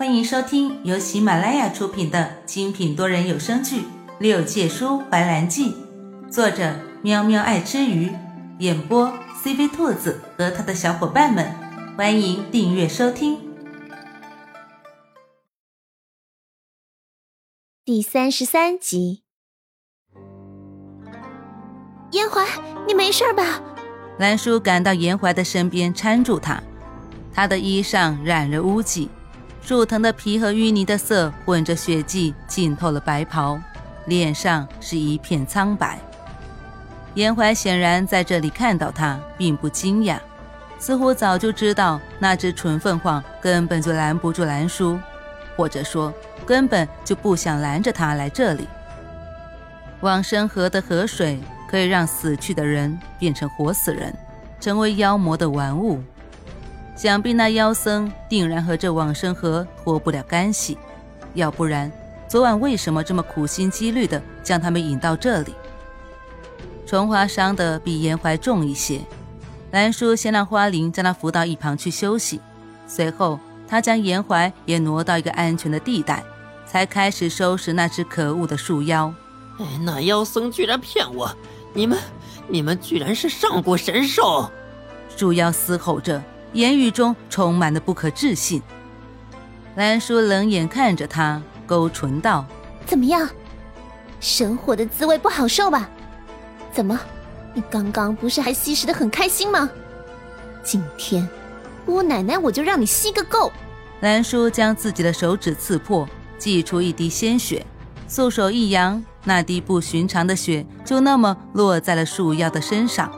欢迎收听由喜马拉雅出品的精品多人有声剧《六界书怀兰记》，作者喵喵爱吃鱼，演播 CV 兔子和他的小伙伴们。欢迎订阅收听。第三十三集，严怀，你没事吧？兰叔赶到严怀的身边，搀住他。他的衣裳染了污迹。树藤的皮和淤泥的色混着血迹，浸透了白袍，脸上是一片苍白。严怀显然在这里看到他，并不惊讶，似乎早就知道那只纯凤凰根本就拦不住兰叔，或者说根本就不想拦着他来这里。往生河的河水可以让死去的人变成活死人，成为妖魔的玩物。想必那妖僧定然和这往生河脱不了干系，要不然昨晚为什么这么苦心积虑地将他们引到这里？崇华伤得比严怀重一些，兰叔先让花灵将他扶到一旁去休息，随后他将严怀也挪到一个安全的地带，才开始收拾那只可恶的树妖。哎，那妖僧居然骗我！你们，你们居然是上古神兽！树妖嘶吼着。言语中充满了不可置信。兰叔冷眼看着他，勾唇道：“怎么样，神火的滋味不好受吧？怎么，你刚刚不是还吸食的很开心吗？今天，姑奶奶我就让你吸个够！”兰叔将自己的手指刺破，挤出一滴鲜血，素手一扬，那滴不寻常的血就那么落在了树妖的身上。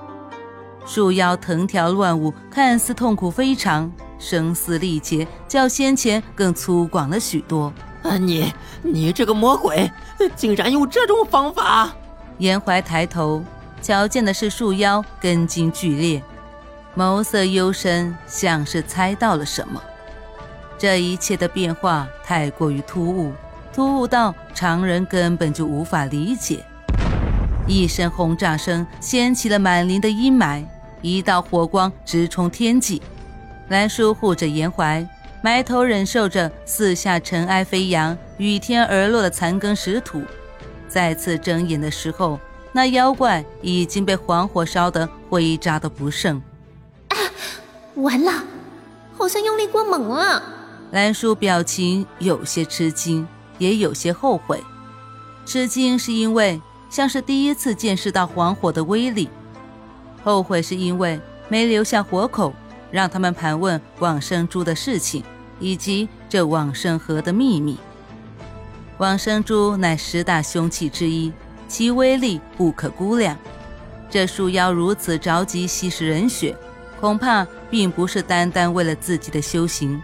树妖藤条乱舞，看似痛苦非常，声嘶力竭，较先前更粗犷了许多。啊，你你这个魔鬼，竟然用这种方法！严怀抬头，瞧见的是树妖根茎剧烈，眸色幽深，像是猜到了什么。这一切的变化太过于突兀，突兀到常人根本就无法理解。一声轰炸声掀起了满林的阴霾，一道火光直冲天际。兰叔护着严怀，埋头忍受着四下尘埃飞扬、雨天而落的残羹食土。再次睁眼的时候，那妖怪已经被黄火烧得灰渣都不剩。啊，完了，好像用力过猛了。兰叔表情有些吃惊，也有些后悔。吃惊是因为。像是第一次见识到黄火的威力，后悔是因为没留下活口，让他们盘问往生珠的事情，以及这往生河的秘密。往生珠乃十大凶器之一，其威力不可估量。这树妖如此着急吸食人血，恐怕并不是单单为了自己的修行，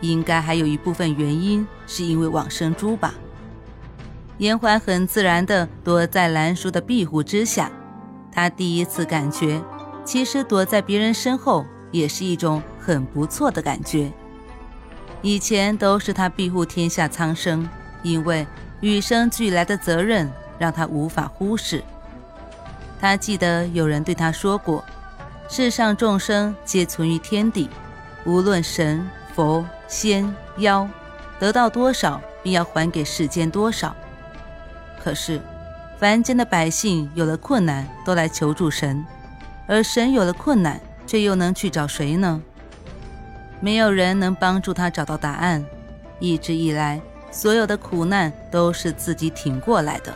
应该还有一部分原因是因为往生珠吧。严怀很自然地躲在兰叔的庇护之下，他第一次感觉，其实躲在别人身后也是一种很不错的感觉。以前都是他庇护天下苍生，因为与生俱来的责任让他无法忽视。他记得有人对他说过：“世上众生皆存于天地，无论神佛仙妖，得到多少，便要还给世间多少。”可是，凡间的百姓有了困难都来求助神，而神有了困难却又能去找谁呢？没有人能帮助他找到答案。一直以来，所有的苦难都是自己挺过来的。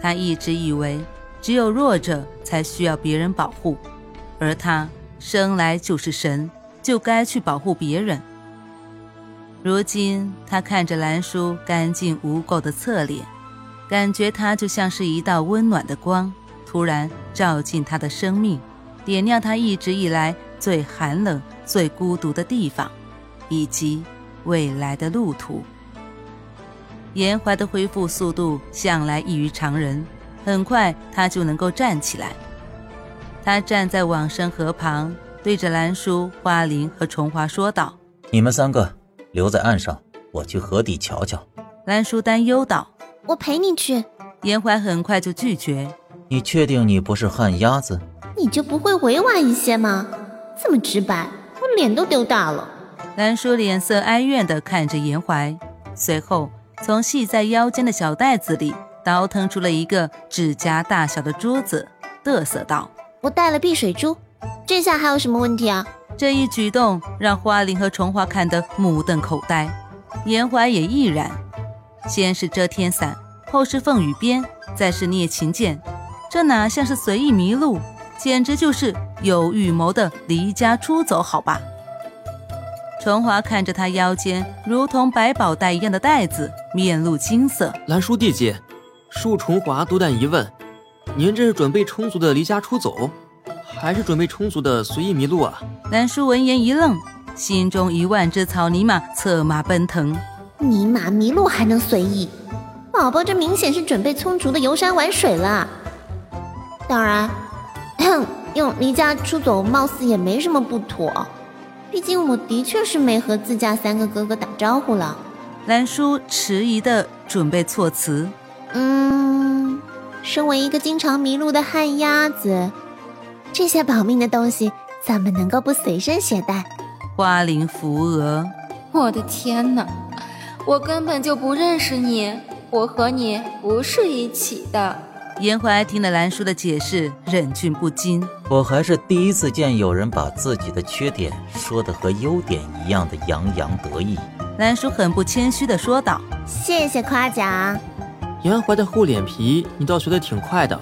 他一直以为只有弱者才需要别人保护，而他生来就是神，就该去保护别人。如今，他看着兰叔干净无垢的侧脸。感觉它就像是一道温暖的光，突然照进他的生命，点亮他一直以来最寒冷、最孤独的地方，以及未来的路途。严怀的恢复速度向来异于常人，很快他就能够站起来。他站在往生河旁，对着兰叔、花灵和重华说道：“你们三个留在岸上，我去河底瞧瞧。”兰叔担忧道。我陪你去。严怀很快就拒绝。你确定你不是旱鸭子？你就不会委婉一些吗？这么直白，我脸都丢大了。兰叔脸色哀怨地看着严怀，随后从系在腰间的小袋子里倒腾出了一个指甲大小的珠子，嘚瑟道：“我带了碧水珠，这下还有什么问题啊？”这一举动让花灵和重华看得目瞪口呆，严怀也毅然。先是遮天伞，后是凤羽鞭，再是聂琴剑，这哪像是随意迷路，简直就是有预谋的离家出走，好吧？重华看着他腰间如同百宝袋一样的袋子，面露惊色。兰叔弟姐，恕重华多带疑问，您这是准备充足的离家出走？还是准备充足的随意迷路啊！兰叔闻言一愣，心中一万只草泥马策马奔腾。尼玛迷路还能随意？宝宝这明显是准备充足的游山玩水了。当然，用离家出走貌似也没什么不妥。毕竟我的确是没和自家三个哥哥打招呼了。兰叔迟疑的准备措辞。嗯，身为一个经常迷路的旱鸭子。这些保命的东西怎么能够不随身携带？花灵扶额，我的天哪！我根本就不认识你，我和你不是一起的。严怀听了兰叔的解释，忍俊不禁。我还是第一次见有人把自己的缺点说的和优点一样的洋洋得意。兰叔很不谦虚的说道：“谢谢夸奖。”严怀的厚脸皮，你倒学得挺快的。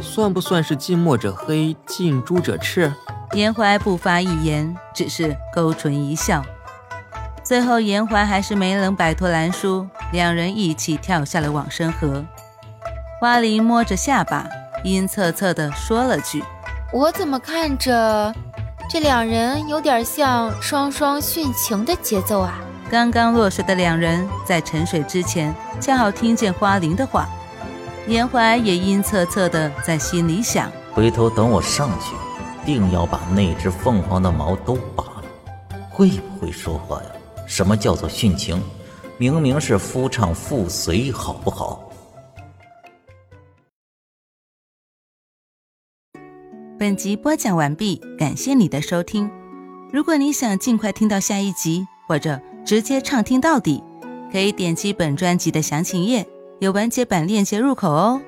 算不算是近墨者黑，近朱者赤？严怀不发一言，只是勾唇一笑。最后，严怀还是没能摆脱兰叔，两人一起跳下了往生河。花灵摸着下巴，阴恻恻地说了句：“我怎么看着这两人有点像双双殉情的节奏啊？”刚刚落水的两人在沉水之前，恰好听见花灵的话。严怀也阴恻恻的在心里想：回头等我上去，定要把那只凤凰的毛都拔了。会不会说话呀？什么叫做殉情？明明是夫唱妇随，好不好？本集播讲完毕，感谢你的收听。如果你想尽快听到下一集，或者直接畅听到底，可以点击本专辑的详情页。有完结版链接入口哦。